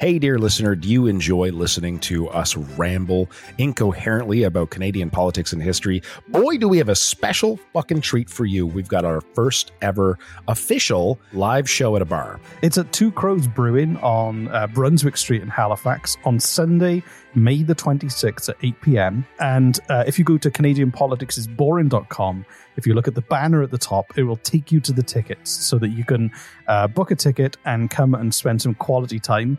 Hey, dear listener, do you enjoy listening to us ramble incoherently about Canadian politics and history? Boy, do we have a special fucking treat for you. We've got our first ever official live show at a bar. It's at Two Crows Brewing on uh, Brunswick Street in Halifax on Sunday, May the 26th at 8 p.m. And uh, if you go to CanadianPoliticsIsBoring.com, if you look at the banner at the top, it will take you to the tickets so that you can uh, book a ticket and come and spend some quality time.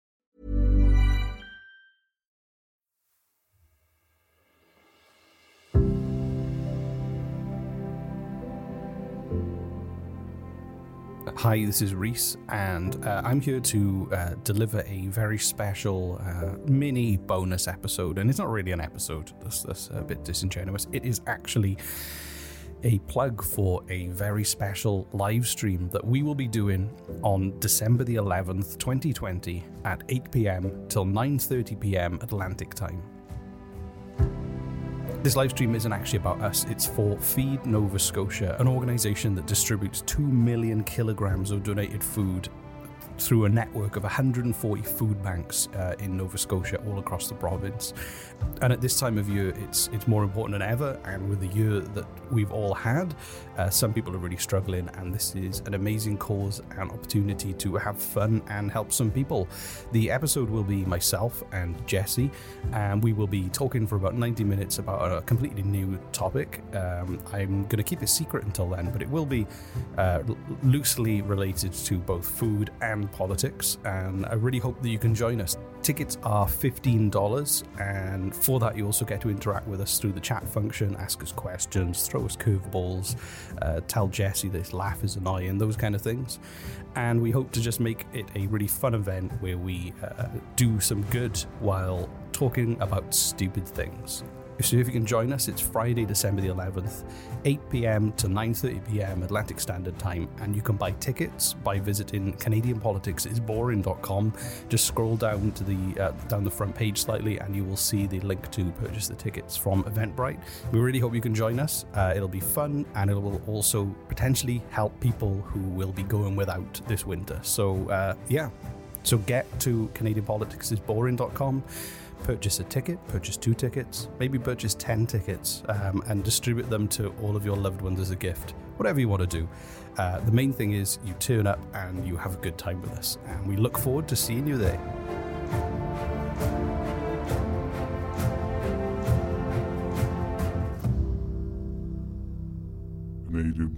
Hi, this is Reese, and uh, I'm here to uh, deliver a very special uh, mini bonus episode. And it's not really an episode, that's, that's a bit disingenuous. It is actually a plug for a very special live stream that we will be doing on December the 11th, 2020 at 8 p.m. till 9:30 p.m. Atlantic time. This live stream isn't actually about us, it's for Feed Nova Scotia, an organization that distributes 2 million kilograms of donated food through a network of 140 food banks uh, in Nova Scotia all across the province. And at this time of year, it's it's more important than ever. And with the year that we've all had, uh, some people are really struggling, and this is an amazing cause and opportunity to have fun and help some people. The episode will be myself and Jesse, and we will be talking for about 90 minutes about a completely new topic. Um, I'm going to keep it secret until then, but it will be uh, loosely related to both food and politics. And I really hope that you can join us. Tickets are $15, and for that, you also get to interact with us through the chat function, ask us questions, throw us curveballs, uh, tell Jesse that his laugh is annoying, those kind of things. And we hope to just make it a really fun event where we uh, do some good while talking about stupid things. So if you can join us, it's Friday, December the 11th, 8 p.m. to 9:30 p.m. Atlantic Standard Time, and you can buy tickets by visiting CanadianPoliticsIsBoring.com. Just scroll down to the uh, down the front page slightly, and you will see the link to purchase the tickets from Eventbrite. We really hope you can join us. Uh, it'll be fun, and it will also potentially help people who will be going without this winter. So uh, yeah, so get to CanadianPoliticsIsBoring.com purchase a ticket, purchase two tickets, maybe purchase 10 tickets um, and distribute them to all of your loved ones as a gift. Whatever you want to do. Uh, the main thing is you turn up and you have a good time with us. And we look forward to seeing you there. Canadian